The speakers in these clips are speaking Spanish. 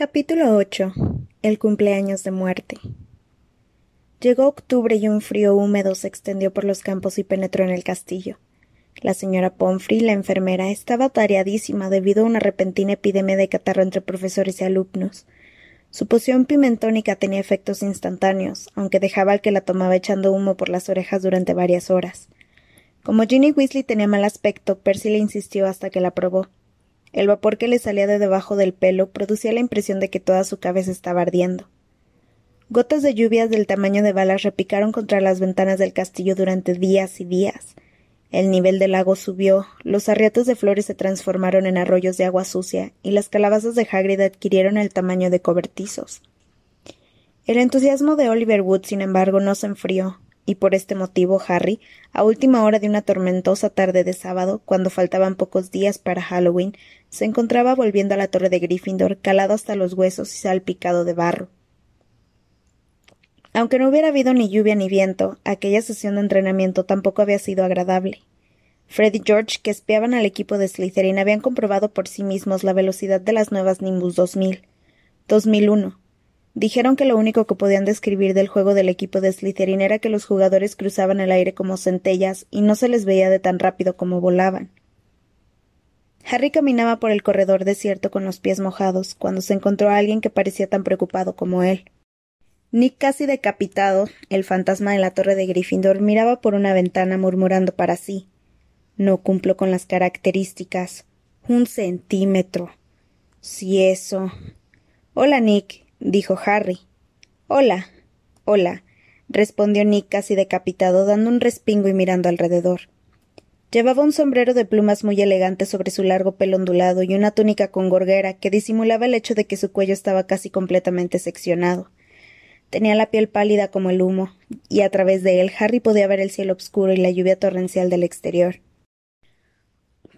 Capítulo 8. El cumpleaños de muerte. Llegó octubre y un frío húmedo se extendió por los campos y penetró en el castillo. La señora Pomfrey, la enfermera, estaba tareadísima debido a una repentina epidemia de catarro entre profesores y alumnos. Su poción pimentónica tenía efectos instantáneos, aunque dejaba al que la tomaba echando humo por las orejas durante varias horas. Como Ginny Weasley tenía mal aspecto, Percy le insistió hasta que la probó. El vapor que le salía de debajo del pelo producía la impresión de que toda su cabeza estaba ardiendo. Gotas de lluvias del tamaño de balas repicaron contra las ventanas del castillo durante días y días. El nivel del lago subió, los arriatos de flores se transformaron en arroyos de agua sucia, y las calabazas de Hagrid adquirieron el tamaño de cobertizos. El entusiasmo de Oliver Wood, sin embargo, no se enfrió, y por este motivo Harry, a última hora de una tormentosa tarde de sábado, cuando faltaban pocos días para Halloween, se encontraba volviendo a la torre de Gryffindor, calado hasta los huesos y salpicado de barro. Aunque no hubiera habido ni lluvia ni viento, aquella sesión de entrenamiento tampoco había sido agradable. Fred y George, que espiaban al equipo de Slytherin, habían comprobado por sí mismos la velocidad de las nuevas Nimbus 2000. 2001, Dijeron que lo único que podían describir del juego del equipo de Slytherin era que los jugadores cruzaban el aire como centellas y no se les veía de tan rápido como volaban. Harry caminaba por el corredor desierto con los pies mojados cuando se encontró a alguien que parecía tan preocupado como él. Nick, casi decapitado, el fantasma de la torre de Gryffindor, miraba por una ventana murmurando para sí. No cumplo con las características. Un centímetro. Si eso. Hola, Nick dijo Harry. Hola. Hola. respondió Nick casi decapitado, dando un respingo y mirando alrededor. Llevaba un sombrero de plumas muy elegante sobre su largo pelo ondulado y una túnica con gorguera que disimulaba el hecho de que su cuello estaba casi completamente seccionado. Tenía la piel pálida como el humo, y a través de él Harry podía ver el cielo oscuro y la lluvia torrencial del exterior.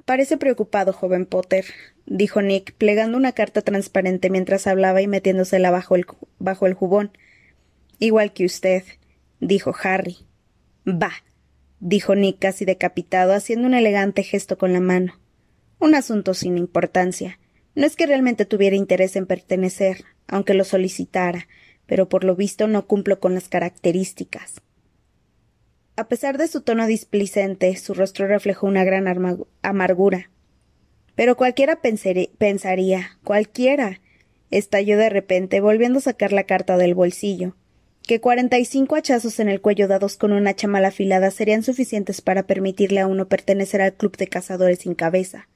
Parece preocupado, joven Potter, dijo Nick, plegando una carta transparente mientras hablaba y metiéndosela bajo el, bajo el jubón. Igual que usted, dijo Harry. Bah, dijo Nick casi decapitado, haciendo un elegante gesto con la mano. Un asunto sin importancia. No es que realmente tuviera interés en pertenecer, aunque lo solicitara, pero por lo visto no cumplo con las características. A pesar de su tono displicente, su rostro reflejó una gran amargura. Pero cualquiera pensaría, cualquiera, estalló de repente, volviendo a sacar la carta del bolsillo, que cuarenta y cinco hachazos en el cuello dados con una hacha mal afilada serían suficientes para permitirle a uno pertenecer al club de cazadores sin cabeza.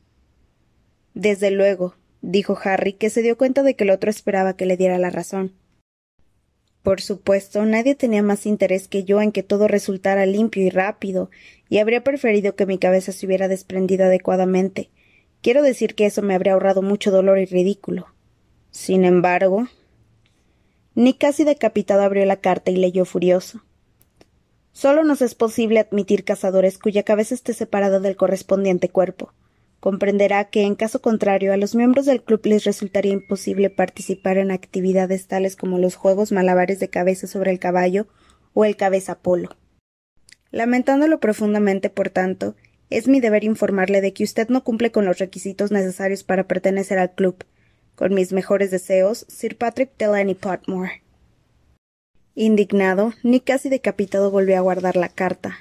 Desde luego, dijo Harry, que se dio cuenta de que el otro esperaba que le diera la razón. Por supuesto, nadie tenía más interés que yo en que todo resultara limpio y rápido, y habría preferido que mi cabeza se hubiera desprendido adecuadamente. Quiero decir que eso me habría ahorrado mucho dolor y ridículo. Sin embargo. Nick casi decapitado abrió la carta y leyó furioso. Solo nos es posible admitir cazadores cuya cabeza esté separada del correspondiente cuerpo comprenderá que, en caso contrario, a los miembros del club les resultaría imposible participar en actividades tales como los juegos malabares de cabeza sobre el caballo o el cabeza polo. Lamentándolo profundamente, por tanto, es mi deber informarle de que usted no cumple con los requisitos necesarios para pertenecer al club. Con mis mejores deseos, Sir Patrick Delaney Potmore. Indignado, ni casi decapitado volvió a guardar la carta.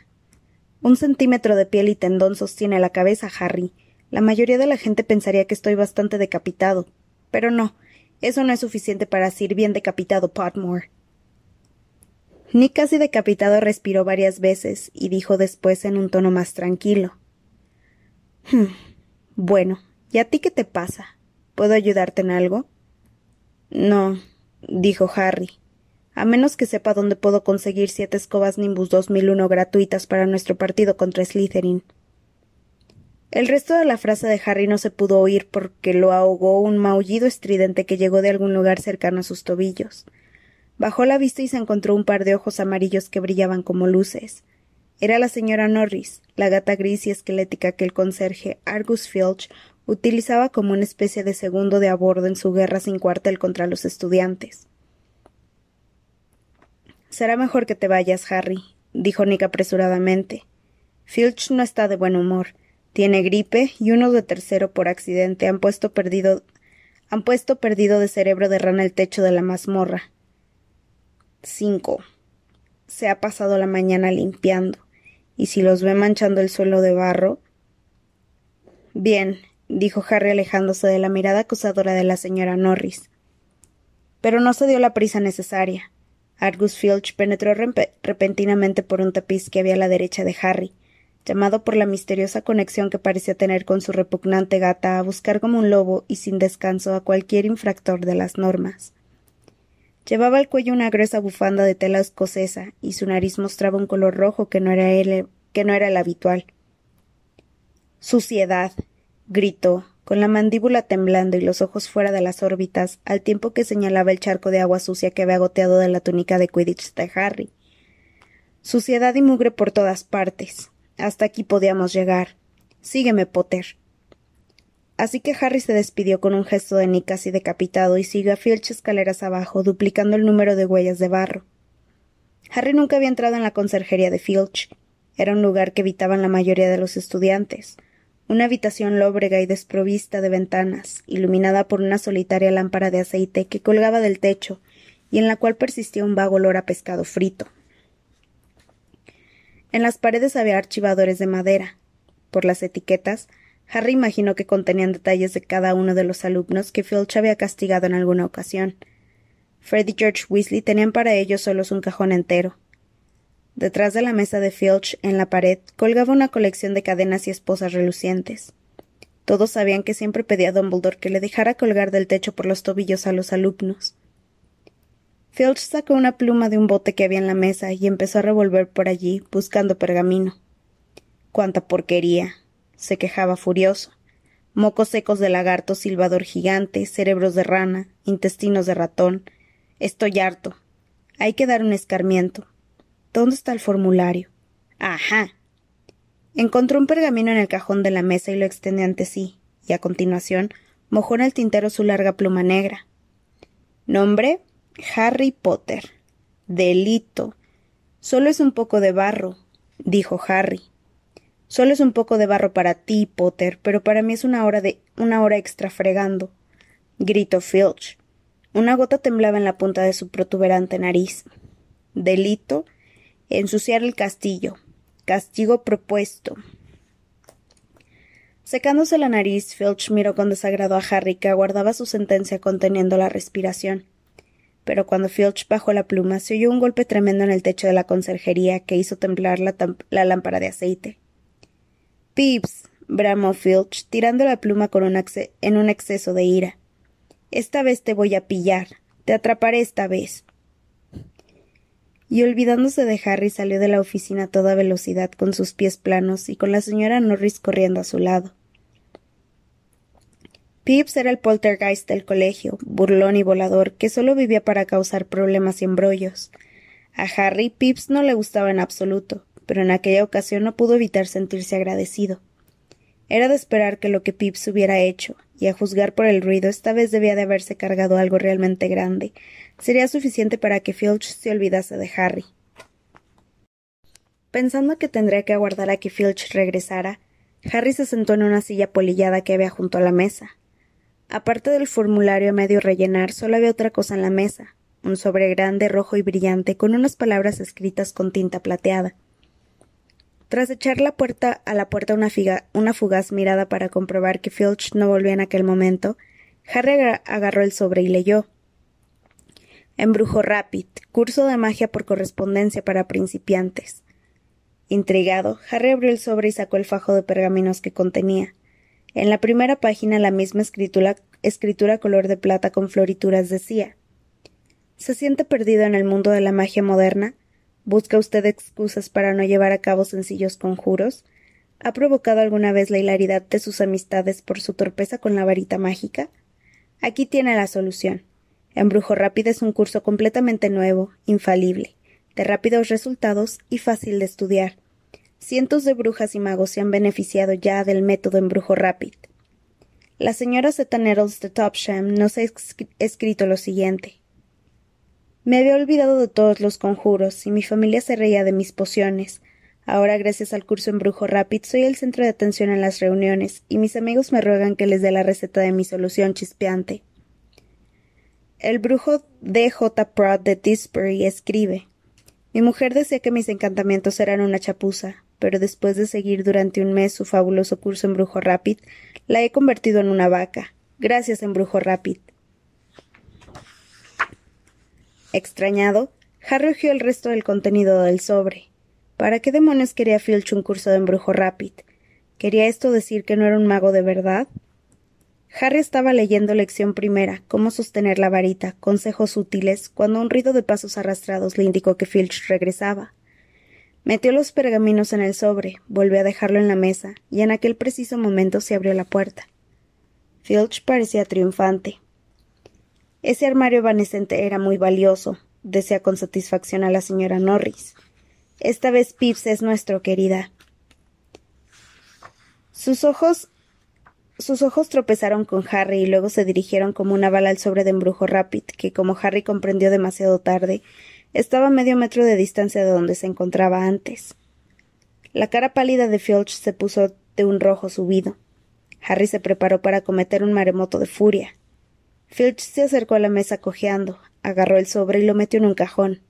Un centímetro de piel y tendón sostiene la cabeza, Harry, la mayoría de la gente pensaría que estoy bastante decapitado. Pero no, eso no es suficiente para decir bien decapitado Potmore. Nick casi decapitado respiró varias veces y dijo después en un tono más tranquilo. Hmm, bueno, ¿y a ti qué te pasa? ¿Puedo ayudarte en algo? No, dijo Harry, a menos que sepa dónde puedo conseguir siete escobas Nimbus 2001 gratuitas para nuestro partido contra Slytherin. El resto de la frase de Harry no se pudo oír porque lo ahogó un maullido estridente que llegó de algún lugar cercano a sus tobillos. Bajó la vista y se encontró un par de ojos amarillos que brillaban como luces. Era la señora Norris, la gata gris y esquelética que el conserje Argus Filch utilizaba como una especie de segundo de a bordo en su guerra sin cuartel contra los estudiantes. Será mejor que te vayas, Harry, dijo Nick apresuradamente. Filch no está de buen humor tiene gripe y unos de tercero por accidente han puesto perdido Han puesto perdido de cerebro de rana el techo de la mazmorra. 5. Se ha pasado la mañana limpiando, y si los ve manchando el suelo de barro. Bien, dijo Harry alejándose de la mirada acusadora de la señora Norris. Pero no se dio la prisa necesaria. Argus Filch penetró repentinamente por un tapiz que había a la derecha de Harry, llamado por la misteriosa conexión que parecía tener con su repugnante gata a buscar como un lobo y sin descanso a cualquier infractor de las normas. Llevaba al cuello una gruesa bufanda de tela escocesa y su nariz mostraba un color rojo que no era el, que no era el habitual. Suciedad, gritó, con la mandíbula temblando y los ojos fuera de las órbitas, al tiempo que señalaba el charco de agua sucia que había goteado de la túnica de Quidditch de Harry. Suciedad y mugre por todas partes. Hasta aquí podíamos llegar. Sígueme, Potter. Así que Harry se despidió con un gesto de Nick casi decapitado y siguió a Filch escaleras abajo, duplicando el número de huellas de barro. Harry nunca había entrado en la conserjería de Filch. Era un lugar que evitaban la mayoría de los estudiantes una habitación lóbrega y desprovista de ventanas, iluminada por una solitaria lámpara de aceite que colgaba del techo y en la cual persistía un vago olor a pescado frito. En las paredes había archivadores de madera. Por las etiquetas, Harry imaginó que contenían detalles de cada uno de los alumnos que Filch había castigado en alguna ocasión. Fred y George Weasley tenían para ellos solos un cajón entero, Detrás de la mesa de Filch, en la pared, colgaba una colección de cadenas y esposas relucientes. Todos sabían que siempre pedía a Dumbledore que le dejara colgar del techo por los tobillos a los alumnos. Filch sacó una pluma de un bote que había en la mesa y empezó a revolver por allí, buscando pergamino. ¡Cuánta porquería! se quejaba furioso. Mocos secos de lagarto, silbador gigante, cerebros de rana, intestinos de ratón. Estoy harto. Hay que dar un escarmiento. ¿Dónde está el formulario? Ajá. Encontró un pergamino en el cajón de la mesa y lo extendió ante sí, y a continuación mojó en el tintero su larga pluma negra. Nombre Harry Potter. Delito. Solo es un poco de barro, dijo Harry. Solo es un poco de barro para ti, Potter, pero para mí es una hora de una hora extra fregando. gritó Filch. Una gota temblaba en la punta de su protuberante nariz. Delito ensuciar el castillo. Castigo propuesto. Secándose la nariz, Filch miró con desagrado a Harry, que aguardaba su sentencia conteniendo la respiración. Pero cuando Filch bajó la pluma, se oyó un golpe tremendo en el techo de la conserjería que hizo temblar la, lámpara de aceite. Pips, bramó Filch, tirando la pluma con un en un exceso de ira. Esta vez te voy a pillar. Te atraparé esta vez y olvidándose de Harry salió de la oficina a toda velocidad con sus pies planos y con la señora Norris corriendo a su lado. Pips era el poltergeist del colegio, burlón y volador, que solo vivía para causar problemas y embrollos. A Harry Pips no le gustaba en absoluto, pero en aquella ocasión no pudo evitar sentirse agradecido. Era de esperar que lo que Pips hubiera hecho, y a juzgar por el ruido esta vez debía de haberse cargado algo realmente grande, sería suficiente para que Filch se olvidase de Harry. Pensando que tendría que aguardar a que Filch regresara, Harry se sentó en una silla polillada que había junto a la mesa. Aparte del formulario a medio rellenar, solo había otra cosa en la mesa, un sobre grande, rojo y brillante, con unas palabras escritas con tinta plateada. Tras echar la puerta a la puerta una, una fugaz mirada para comprobar que Filch no volvía en aquel momento, Harry agarró el sobre y leyó Embrujo Rapid, curso de magia por correspondencia para principiantes. Intrigado, Harry abrió el sobre y sacó el fajo de pergaminos que contenía. En la primera página la misma escritura, escritura color de plata con florituras decía ¿Se siente perdido en el mundo de la magia moderna? ¿Busca usted excusas para no llevar a cabo sencillos conjuros? ¿Ha provocado alguna vez la hilaridad de sus amistades por su torpeza con la varita mágica? Aquí tiene la solución. Embrujo Rápido es un curso completamente nuevo, infalible, de rápidos resultados y fácil de estudiar. Cientos de brujas y magos se han beneficiado ya del método Embrujo Rápido. La señora Zeta Nettles de Topsham nos ha escrito lo siguiente. Me había olvidado de todos los conjuros y mi familia se reía de mis pociones. Ahora, gracias al curso Embrujo Rápido, soy el centro de atención en las reuniones y mis amigos me ruegan que les dé la receta de mi solución chispeante. El brujo D. J. Pratt de Tisbury escribe Mi mujer decía que mis encantamientos eran una chapuza, pero después de seguir durante un mes su fabuloso curso en brujo rápid, la he convertido en una vaca. Gracias, embrujo rápid. Extrañado, Harry ojeó el resto del contenido del sobre. ¿Para qué demonios quería Filch un curso de embrujo rápid? ¿Quería esto decir que no era un mago de verdad? Harry estaba leyendo lección primera, cómo sostener la varita, consejos útiles, cuando un ruido de pasos arrastrados le indicó que Filch regresaba. Metió los pergaminos en el sobre, volvió a dejarlo en la mesa, y en aquel preciso momento se abrió la puerta. Filch parecía triunfante. Ese armario evanescente era muy valioso, decía con satisfacción a la señora Norris. Esta vez Pips es nuestro, querida. Sus ojos sus ojos tropezaron con Harry y luego se dirigieron como una bala al sobre de embrujo Rapid, que, como Harry comprendió demasiado tarde, estaba a medio metro de distancia de donde se encontraba antes. La cara pálida de Filch se puso de un rojo subido. Harry se preparó para cometer un maremoto de furia. Filch se acercó a la mesa cojeando, agarró el sobre y lo metió en un cajón.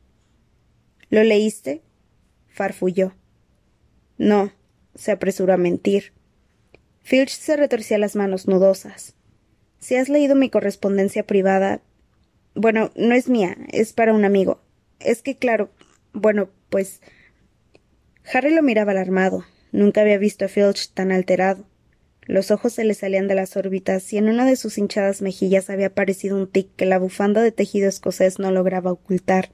¿Lo leíste? farfulló. No, se apresuró a mentir. Filch se retorcía las manos nudosas. Si has leído mi correspondencia privada. Bueno, no es mía, es para un amigo. Es que, claro. Bueno, pues. Harry lo miraba alarmado. Nunca había visto a Filch tan alterado. Los ojos se le salían de las órbitas y en una de sus hinchadas mejillas había aparecido un tic que la bufanda de tejido escocés no lograba ocultar.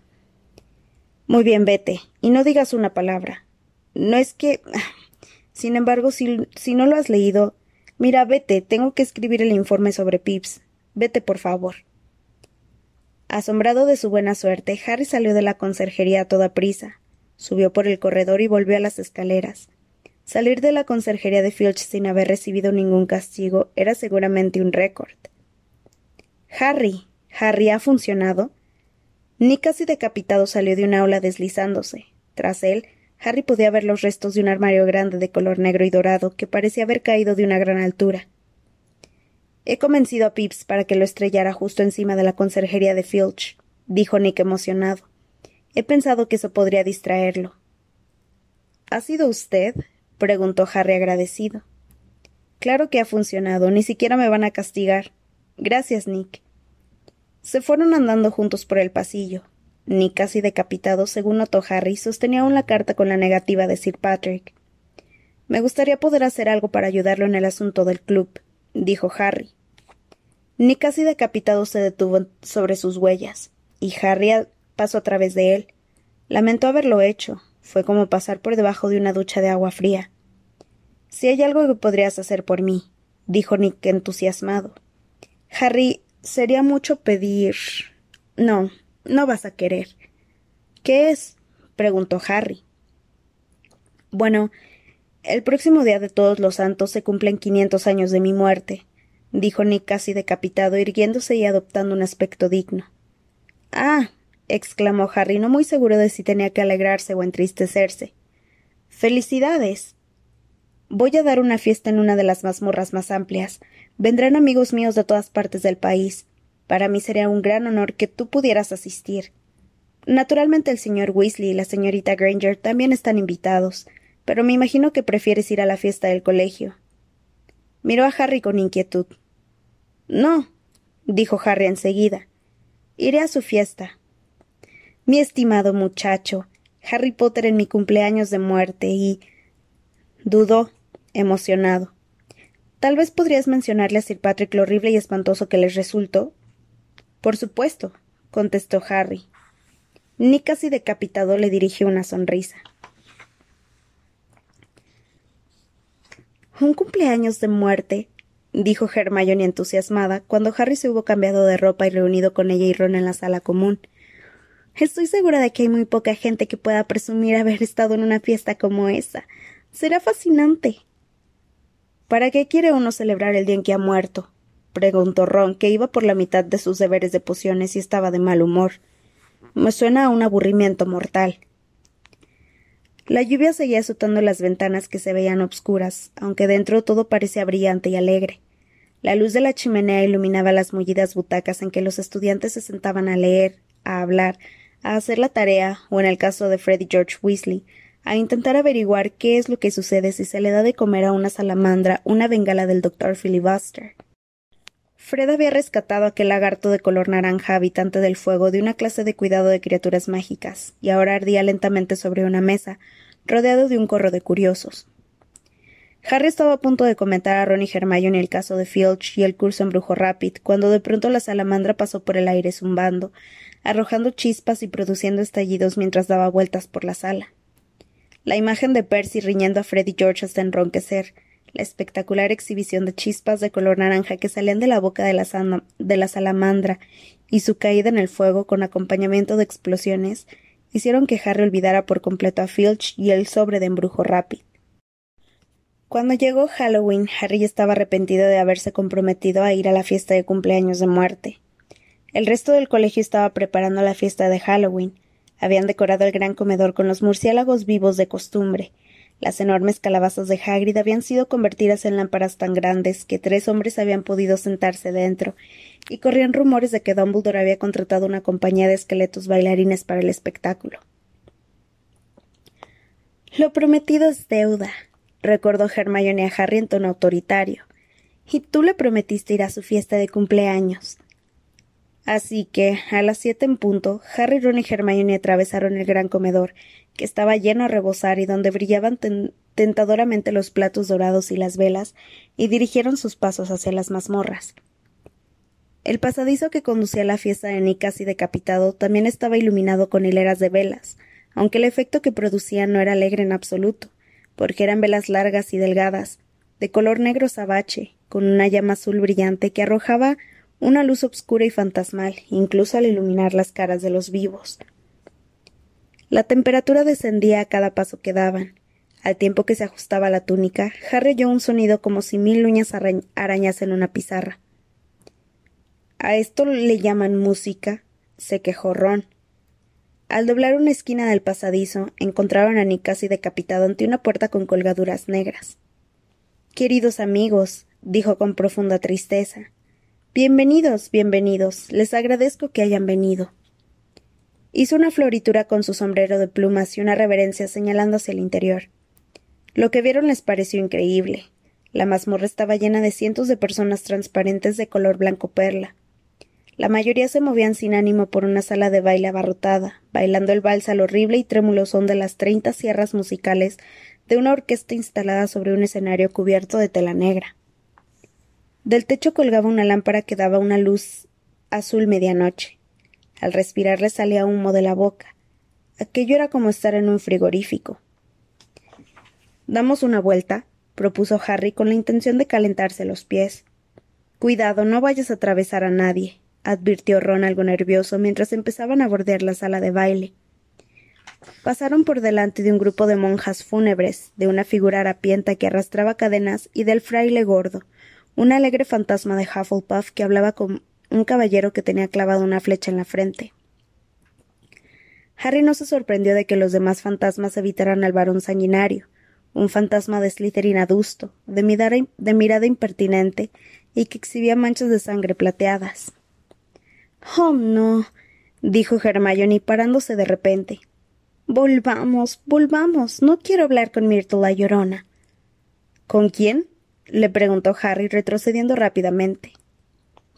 Muy bien, vete, y no digas una palabra. No es que. Sin embargo, si, si no lo has leído, mira, vete, tengo que escribir el informe sobre Pips. Vete, por favor. Asombrado de su buena suerte, Harry salió de la conserjería a toda prisa. Subió por el corredor y volvió a las escaleras. Salir de la conserjería de Filch sin haber recibido ningún castigo era seguramente un récord. Harry. Harry ha funcionado. Nick casi decapitado salió de un aula deslizándose. Tras él, Harry podía ver los restos de un armario grande de color negro y dorado que parecía haber caído de una gran altura. He convencido a Pips para que lo estrellara justo encima de la conserjería de Filch, dijo Nick emocionado. He pensado que eso podría distraerlo. ¿Ha sido usted? preguntó Harry agradecido. Claro que ha funcionado, ni siquiera me van a castigar. Gracias, Nick. Se fueron andando juntos por el pasillo ni casi decapitado, según notó Harry, sostenía aún la carta con la negativa de Sir Patrick. Me gustaría poder hacer algo para ayudarlo en el asunto del club, dijo Harry. Ni casi decapitado se detuvo sobre sus huellas, y Harry pasó a través de él. Lamentó haberlo hecho. Fue como pasar por debajo de una ducha de agua fría. Si hay algo que podrías hacer por mí, dijo Nick entusiasmado. Harry, sería mucho pedir. No, no vas a querer. ¿Qué es? preguntó Harry. Bueno, el próximo día de todos los santos se cumplen quinientos años de mi muerte, dijo Nick casi decapitado, irguiéndose y adoptando un aspecto digno. Ah, exclamó Harry, no muy seguro de si tenía que alegrarse o entristecerse. Felicidades. Voy a dar una fiesta en una de las mazmorras más amplias. Vendrán amigos míos de todas partes del país. Para mí sería un gran honor que tú pudieras asistir. Naturalmente el señor Weasley y la señorita Granger también están invitados, pero me imagino que prefieres ir a la fiesta del colegio. Miró a Harry con inquietud. No, dijo Harry enseguida. Iré a su fiesta. Mi estimado muchacho, Harry Potter en mi cumpleaños de muerte y. dudó, emocionado. Tal vez podrías mencionarle a Sir Patrick lo horrible y espantoso que les resultó, por supuesto, contestó Harry. Nick casi decapitado le dirigió una sonrisa. Un cumpleaños de muerte, dijo Hermione entusiasmada, cuando Harry se hubo cambiado de ropa y reunido con ella y Ron en la sala común. Estoy segura de que hay muy poca gente que pueda presumir haber estado en una fiesta como esa. Será fascinante. ¿Para qué quiere uno celebrar el día en que ha muerto? preguntó Ron, que iba por la mitad de sus deberes de pociones y estaba de mal humor. Me suena a un aburrimiento mortal. La lluvia seguía azotando las ventanas que se veían obscuras, aunque dentro todo parecía brillante y alegre. La luz de la chimenea iluminaba las mullidas butacas en que los estudiantes se sentaban a leer, a hablar, a hacer la tarea, o en el caso de Freddy George Weasley, a intentar averiguar qué es lo que sucede si se le da de comer a una salamandra una bengala del doctor Filibuster. Fred había rescatado a aquel lagarto de color naranja habitante del fuego de una clase de cuidado de criaturas mágicas, y ahora ardía lentamente sobre una mesa, rodeado de un corro de curiosos. Harry estaba a punto de comentar a Ron y Hermione el caso de Filch y el curso en Brujo Rapid, cuando de pronto la salamandra pasó por el aire zumbando, arrojando chispas y produciendo estallidos mientras daba vueltas por la sala. La imagen de Percy riñendo a Freddy George hasta enronquecer, la espectacular exhibición de chispas de color naranja que salían de la boca de la, salamandra y su caída en el fuego con acompañamiento de explosiones hicieron que Harry olvidara por completo a Filch y el sobre de embrujo Rapid. Cuando llegó Halloween, Harry estaba arrepentido de haberse comprometido a ir a la fiesta de cumpleaños de muerte. El resto del colegio estaba preparando la fiesta de Halloween. Habían decorado el gran comedor con los murciélagos vivos de costumbre. Las enormes calabazas de Hagrid habían sido convertidas en lámparas tan grandes que tres hombres habían podido sentarse dentro, y corrían rumores de que Dumbledore había contratado una compañía de esqueletos bailarines para el espectáculo. Lo prometido es deuda, recordó Hermione a Harry en tono autoritario. Y tú le prometiste ir a su fiesta de cumpleaños. Así que, a las siete en punto, Harry, Ron y Hermione atravesaron el gran comedor, que estaba lleno a rebosar y donde brillaban tentadoramente los platos dorados y las velas, y dirigieron sus pasos hacia las mazmorras. El pasadizo que conducía a la fiesta de Nick casi decapitado también estaba iluminado con hileras de velas, aunque el efecto que producían no era alegre en absoluto porque eran velas largas y delgadas, de color negro sabache, con una llama azul brillante que arrojaba una luz obscura y fantasmal, incluso al iluminar las caras de los vivos. La temperatura descendía a cada paso que daban. Al tiempo que se ajustaba la túnica, Harry un sonido como si mil uñas arañasen una pizarra. ¿A esto le llaman música? se quejó Ron. Al doblar una esquina del pasadizo, encontraron a Nick casi decapitado ante una puerta con colgaduras negras. Queridos amigos, dijo con profunda tristeza. Bienvenidos, bienvenidos. Les agradezco que hayan venido. Hizo una floritura con su sombrero de plumas y una reverencia señalando hacia el interior. Lo que vieron les pareció increíble. La mazmorra estaba llena de cientos de personas transparentes de color blanco perla, la mayoría se movían sin ánimo por una sala de baile abarrotada, bailando el vals al horrible y trémulo son de las treinta sierras musicales de una orquesta instalada sobre un escenario cubierto de tela negra. Del techo colgaba una lámpara que daba una luz azul medianoche. Al respirar le salía humo de la boca. Aquello era como estar en un frigorífico. Damos una vuelta, propuso Harry con la intención de calentarse los pies. Cuidado, no vayas a atravesar a nadie advirtió Ron algo nervioso mientras empezaban a bordear la sala de baile. Pasaron por delante de un grupo de monjas fúnebres, de una figura harapienta que arrastraba cadenas y del fraile gordo, un alegre fantasma de Hufflepuff que hablaba con un caballero que tenía clavado una flecha en la frente. Harry no se sorprendió de que los demás fantasmas evitaran al varón sanguinario, un fantasma de Slytherin adusto, de mirada, de mirada impertinente y que exhibía manchas de sangre plateadas. Oh, no, dijo Hermione parándose de repente. Volvamos, volvamos. No quiero hablar con Myrtle la llorona. ¿Con quién? Le preguntó Harry, retrocediendo rápidamente.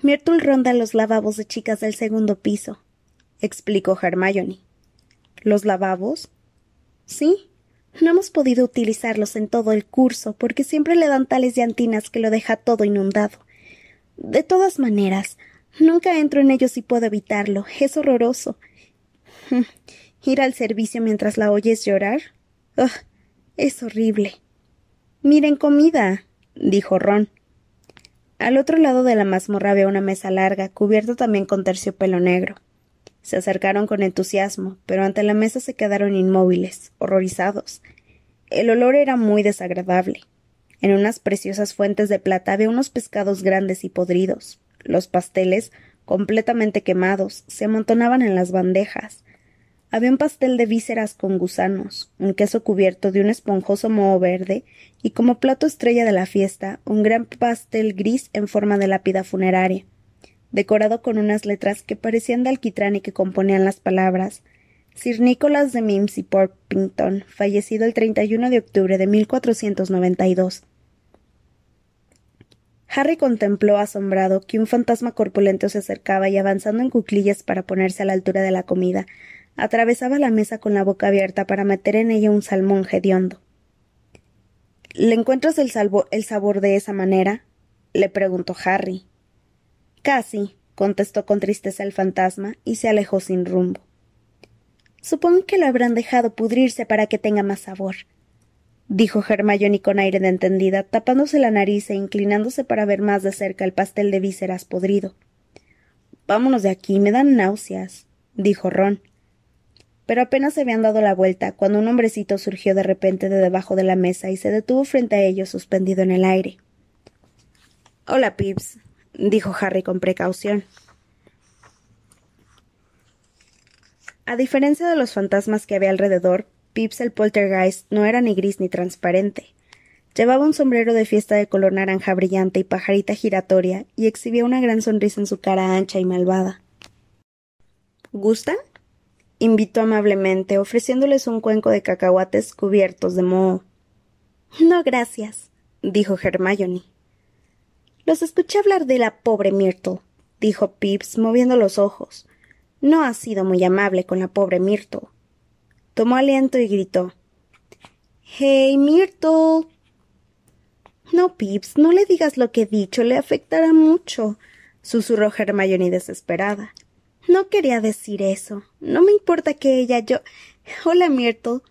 Myrtle ronda los lavabos de chicas del segundo piso, explicó Hermione. ¿Los lavabos? Sí. No hemos podido utilizarlos en todo el curso, porque siempre le dan tales llantinas que lo deja todo inundado. De todas maneras, Nunca entro en ellos si puedo evitarlo. Es horroroso. Ir al servicio mientras la oyes llorar. es horrible. Miren comida, dijo Ron. Al otro lado de la mazmorra había una mesa larga, cubierta también con terciopelo negro. Se acercaron con entusiasmo, pero ante la mesa se quedaron inmóviles, horrorizados. El olor era muy desagradable. En unas preciosas fuentes de plata había unos pescados grandes y podridos, los pasteles, completamente quemados, se amontonaban en las bandejas. Había un pastel de vísceras con gusanos, un queso cubierto de un esponjoso moho verde y como plato estrella de la fiesta, un gran pastel gris en forma de lápida funeraria, decorado con unas letras que parecían de alquitrán y que componían las palabras Sir Nicholas de Mims y Porpington, fallecido el 31 de octubre de 1492. Harry contempló asombrado que un fantasma corpulento se acercaba y avanzando en cuclillas para ponerse a la altura de la comida, atravesaba la mesa con la boca abierta para meter en ella un salmón hediondo. ¿Le encuentras el, el sabor de esa manera? le preguntó Harry. Casi, contestó con tristeza el fantasma y se alejó sin rumbo. Supongo que lo habrán dejado pudrirse para que tenga más sabor, dijo Hermione con aire de entendida, tapándose la nariz e inclinándose para ver más de cerca el pastel de vísceras podrido. Vámonos de aquí, me dan náuseas, dijo Ron pero apenas se habían dado la vuelta cuando un hombrecito surgió de repente de debajo de la mesa y se detuvo frente a ellos suspendido en el aire. Hola, Pips, dijo Harry con precaución. A diferencia de los fantasmas que había alrededor, Pips el poltergeist no era ni gris ni transparente. Llevaba un sombrero de fiesta de color naranja brillante y pajarita giratoria y exhibía una gran sonrisa en su cara ancha y malvada. ¿Gustan? Invitó amablemente, ofreciéndoles un cuenco de cacahuates cubiertos de moho. No, gracias, dijo Hermione. Los escuché hablar de la pobre Myrtle, dijo Pips, moviendo los ojos. No ha sido muy amable con la pobre Myrtle. Tomó aliento y gritó. Hey, Myrtle. No, Pips, no le digas lo que he dicho, le afectará mucho, susurró Hermione desesperada. No quería decir eso. No me importa que ella yo. Hola, Myrtle.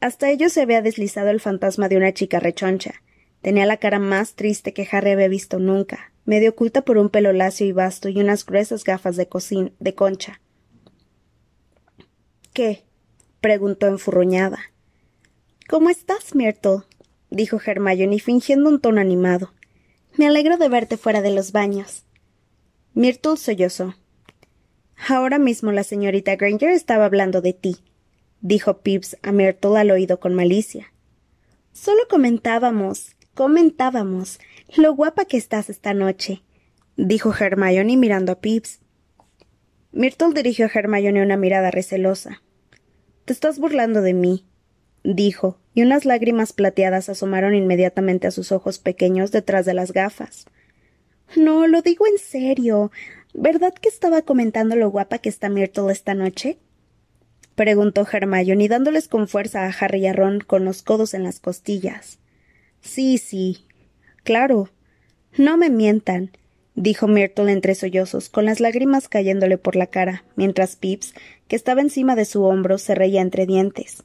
Hasta ellos se había deslizado el fantasma de una chica rechoncha. Tenía la cara más triste que Harry había visto nunca, medio oculta por un pelo lacio y vasto y unas gruesas gafas de cocina de concha. ¿Qué? preguntó enfurruñada. ¿Cómo estás, Myrtle? dijo Hermione fingiendo un tono animado. Me alegro de verte fuera de los baños. Myrtle sollozó. Ahora mismo la señorita Granger estaba hablando de ti, dijo Pips a Myrtle al oído con malicia. Solo comentábamos, comentábamos, lo guapa que estás esta noche, dijo Hermione mirando a Pips. Myrtle dirigió a Hermione una mirada recelosa. Te estás burlando de mí, dijo, y unas lágrimas plateadas asomaron inmediatamente a sus ojos pequeños detrás de las gafas. No, lo digo en serio. ¿Verdad que estaba comentando lo guapa que está Myrtle esta noche? preguntó Hermione dándoles con fuerza a Harry y a Ron con los codos en las costillas. Sí, sí. Claro. No me mientan, dijo Myrtle entre sollozos, con las lágrimas cayéndole por la cara, mientras Pips, que estaba encima de su hombro, se reía entre dientes.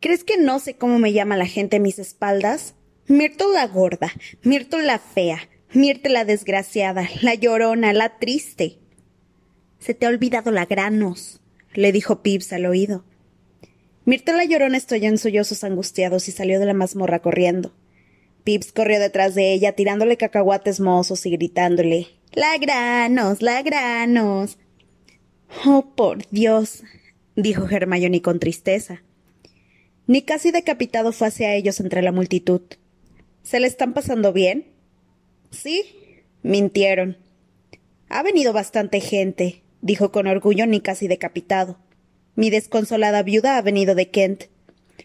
¿Crees que no sé cómo me llama la gente a mis espaldas? Myrtle la gorda, Myrtle la fea, Myrtle la desgraciada, la llorona, la triste. Se te ha olvidado la granos, le dijo Pips al oído. Myrtle la llorona estoy en sollozos angustiados y salió de la mazmorra corriendo. Pips corrió detrás de ella, tirándole cacahuates mozos y gritándole La granos, la granos. Oh, por Dios, dijo Hermione con tristeza. Ni casi decapitado fue hacia ellos entre la multitud. ¿Se le están pasando bien? Sí, mintieron. Ha venido bastante gente, dijo con orgullo ni casi decapitado. Mi desconsolada viuda ha venido de Kent.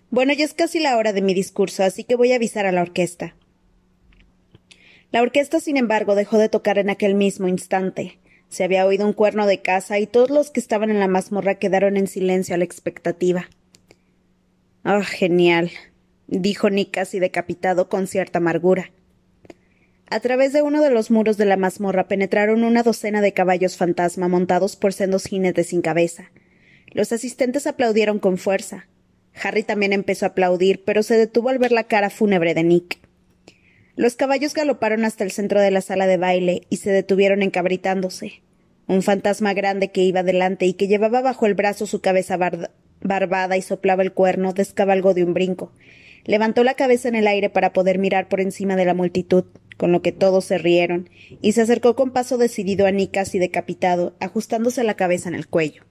Bueno, ya es casi la hora de mi discurso, así que voy a avisar a la orquesta. La orquesta, sin embargo, dejó de tocar en aquel mismo instante. Se había oído un cuerno de caza y todos los que estaban en la mazmorra quedaron en silencio a la expectativa. Ah, genial, dijo Nick casi decapitado con cierta amargura. A través de uno de los muros de la mazmorra penetraron una docena de caballos fantasma montados por sendos jinetes sin cabeza. Los asistentes aplaudieron con fuerza. Harry también empezó a aplaudir, pero se detuvo al ver la cara fúnebre de Nick. Los caballos galoparon hasta el centro de la sala de baile y se detuvieron encabritándose. Un fantasma grande que iba delante y que llevaba bajo el brazo su cabeza barbada y soplaba el cuerno descabalgó de un brinco, Levantó la cabeza en el aire para poder mirar por encima de la multitud, con lo que todos se rieron, y se acercó con paso decidido a Nick casi decapitado, ajustándose la cabeza en el cuello.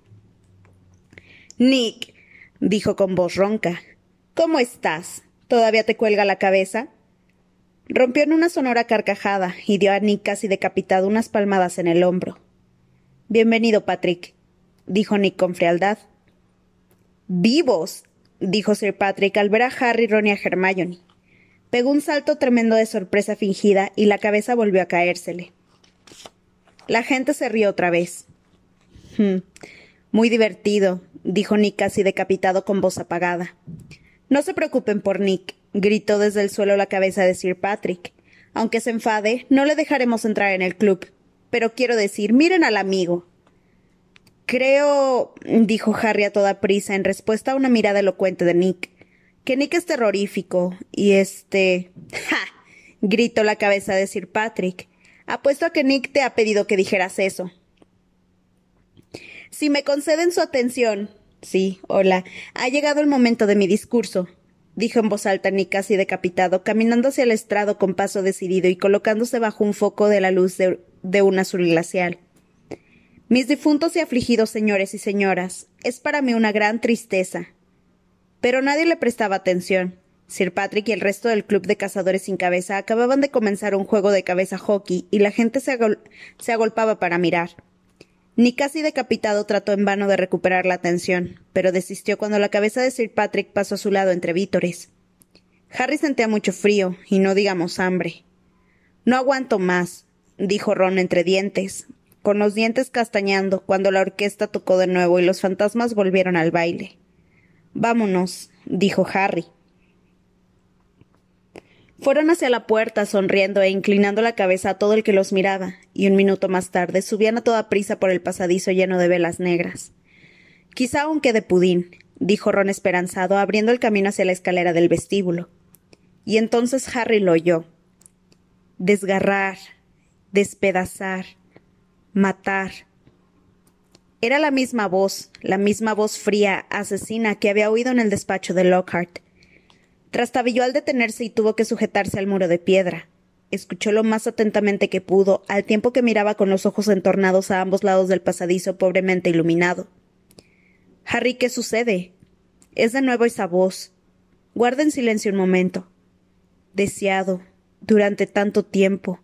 Nick, dijo con voz ronca, ¿cómo estás? ¿Todavía te cuelga la cabeza? Rompió en una sonora carcajada y dio a Nick casi decapitado unas palmadas en el hombro. Bienvenido, Patrick, dijo Nick con frialdad. ¡Vivos! Dijo Sir Patrick al ver a Harry, Ron y a Hermione. Pegó un salto tremendo de sorpresa fingida y la cabeza volvió a caérsele. La gente se rió otra vez. Hmm, muy divertido, dijo Nick casi decapitado con voz apagada. No se preocupen por Nick, gritó desde el suelo la cabeza de Sir Patrick. Aunque se enfade, no le dejaremos entrar en el club. Pero quiero decir, miren al amigo. Creo, dijo Harry a toda prisa en respuesta a una mirada elocuente de Nick, que Nick es terrorífico y este. ¡Ja! gritó la cabeza de Sir Patrick. Apuesto a que Nick te ha pedido que dijeras eso. Si me conceden su atención. Sí, hola. Ha llegado el momento de mi discurso, dijo en voz alta Nick casi decapitado, caminando hacia el estrado con paso decidido y colocándose bajo un foco de la luz de, de un azul glacial. Mis difuntos y afligidos señores y señoras, es para mí una gran tristeza. Pero nadie le prestaba atención. Sir Patrick y el resto del club de cazadores sin cabeza acababan de comenzar un juego de cabeza hockey y la gente se, se agolpaba para mirar. Ni casi decapitado trató en vano de recuperar la atención, pero desistió cuando la cabeza de Sir Patrick pasó a su lado entre vítores. Harry sentía mucho frío, y no digamos hambre. No aguanto más, dijo Ron entre dientes, con los dientes castañando cuando la orquesta tocó de nuevo y los fantasmas volvieron al baile. Vámonos, dijo Harry. Fueron hacia la puerta, sonriendo e inclinando la cabeza a todo el que los miraba, y un minuto más tarde subían a toda prisa por el pasadizo lleno de velas negras. Quizá aún quede pudín, dijo Ron esperanzado, abriendo el camino hacia la escalera del vestíbulo. Y entonces Harry lo oyó. Desgarrar, despedazar, matar. Era la misma voz, la misma voz fría, asesina que había oído en el despacho de Lockhart. Trastabilló al detenerse y tuvo que sujetarse al muro de piedra. Escuchó lo más atentamente que pudo, al tiempo que miraba con los ojos entornados a ambos lados del pasadizo pobremente iluminado. Harry, ¿qué sucede? Es de nuevo esa voz. Guarden silencio un momento. Deseado, durante tanto tiempo.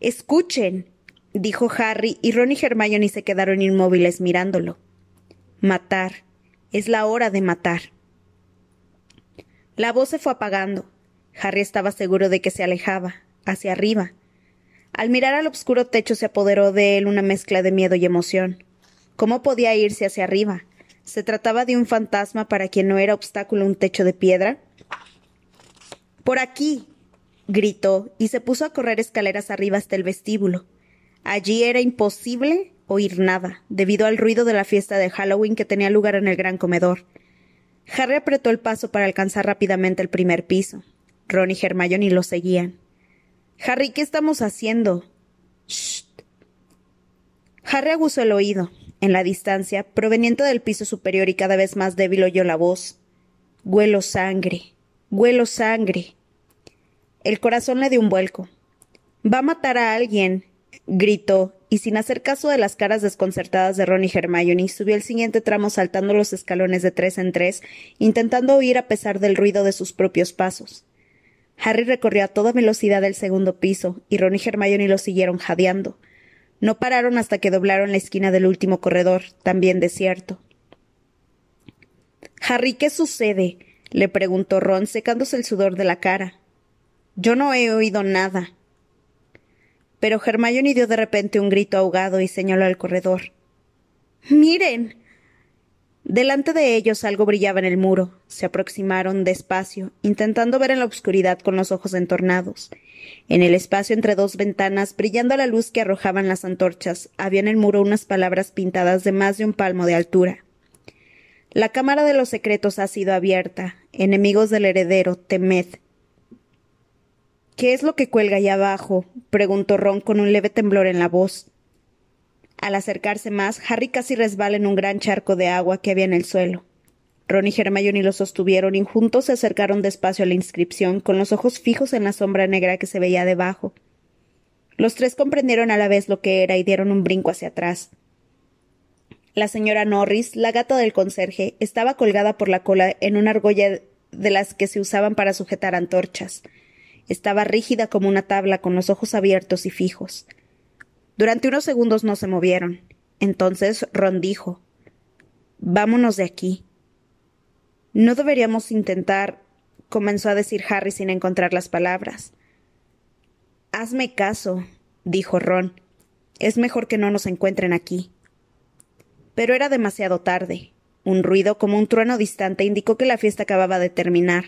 Escuchen dijo Harry, y Ron y Hermione se quedaron inmóviles mirándolo. Matar. Es la hora de matar. La voz se fue apagando. Harry estaba seguro de que se alejaba, hacia arriba. Al mirar al oscuro techo se apoderó de él una mezcla de miedo y emoción. ¿Cómo podía irse hacia arriba? ¿Se trataba de un fantasma para quien no era obstáculo un techo de piedra? Por aquí. gritó, y se puso a correr escaleras arriba hasta el vestíbulo. Allí era imposible oír nada, debido al ruido de la fiesta de Halloween que tenía lugar en el gran comedor. Harry apretó el paso para alcanzar rápidamente el primer piso. Ron y Hermione lo seguían. Harry, ¿qué estamos haciendo? Shh. Harry aguzó el oído. En la distancia, proveniente del piso superior y cada vez más débil, oyó la voz. Huelo sangre. Huelo sangre. El corazón le dio un vuelco. Va a matar a alguien, gritó, y sin hacer caso de las caras desconcertadas de Ron y Hermione, subió el siguiente tramo saltando los escalones de tres en tres, intentando oír a pesar del ruido de sus propios pasos. Harry recorrió a toda velocidad el segundo piso, y Ron y Hermione lo siguieron jadeando. No pararon hasta que doblaron la esquina del último corredor, también desierto. Harry, ¿qué sucede? le preguntó Ron, secándose el sudor de la cara. Yo no he oído nada, pero Hermione dio de repente un grito ahogado y señaló al corredor. Miren. Delante de ellos algo brillaba en el muro. Se aproximaron despacio, intentando ver en la oscuridad con los ojos entornados. En el espacio entre dos ventanas, brillando a la luz que arrojaban las antorchas, había en el muro unas palabras pintadas de más de un palmo de altura. La cámara de los secretos ha sido abierta. Enemigos del heredero, temed. ¿Qué es lo que cuelga allá abajo? preguntó Ron con un leve temblor en la voz. Al acercarse más, Harry casi resbala en un gran charco de agua que había en el suelo. Ron y Hermione lo sostuvieron y juntos se acercaron despacio a la inscripción, con los ojos fijos en la sombra negra que se veía debajo. Los tres comprendieron a la vez lo que era y dieron un brinco hacia atrás. La señora Norris, la gata del conserje, estaba colgada por la cola en una argolla de las que se usaban para sujetar antorchas. Estaba rígida como una tabla, con los ojos abiertos y fijos. Durante unos segundos no se movieron. Entonces Ron dijo Vámonos de aquí. No deberíamos intentar comenzó a decir Harry sin encontrar las palabras. Hazme caso, dijo Ron. Es mejor que no nos encuentren aquí. Pero era demasiado tarde. Un ruido como un trueno distante indicó que la fiesta acababa de terminar.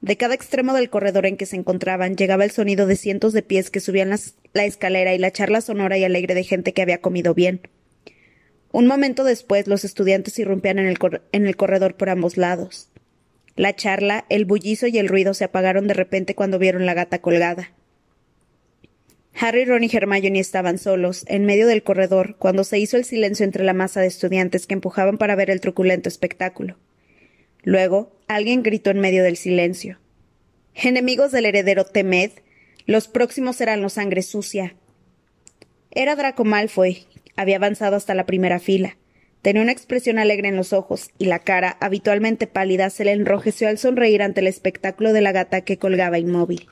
De cada extremo del corredor en que se encontraban llegaba el sonido de cientos de pies que subían la escalera y la charla sonora y alegre de gente que había comido bien. Un momento después los estudiantes irrumpían en el, en el corredor por ambos lados. La charla, el bullizo y el ruido se apagaron de repente cuando vieron la gata colgada. Harry, Ron y Hermione estaban solos, en medio del corredor, cuando se hizo el silencio entre la masa de estudiantes que empujaban para ver el truculento espectáculo. Luego, alguien gritó en medio del silencio. Enemigos del heredero Temed, los próximos serán los sangre sucia. Era Draco Malfoy. Había avanzado hasta la primera fila. Tenía una expresión alegre en los ojos, y la cara, habitualmente pálida, se le enrojeció al sonreír ante el espectáculo de la gata que colgaba inmóvil.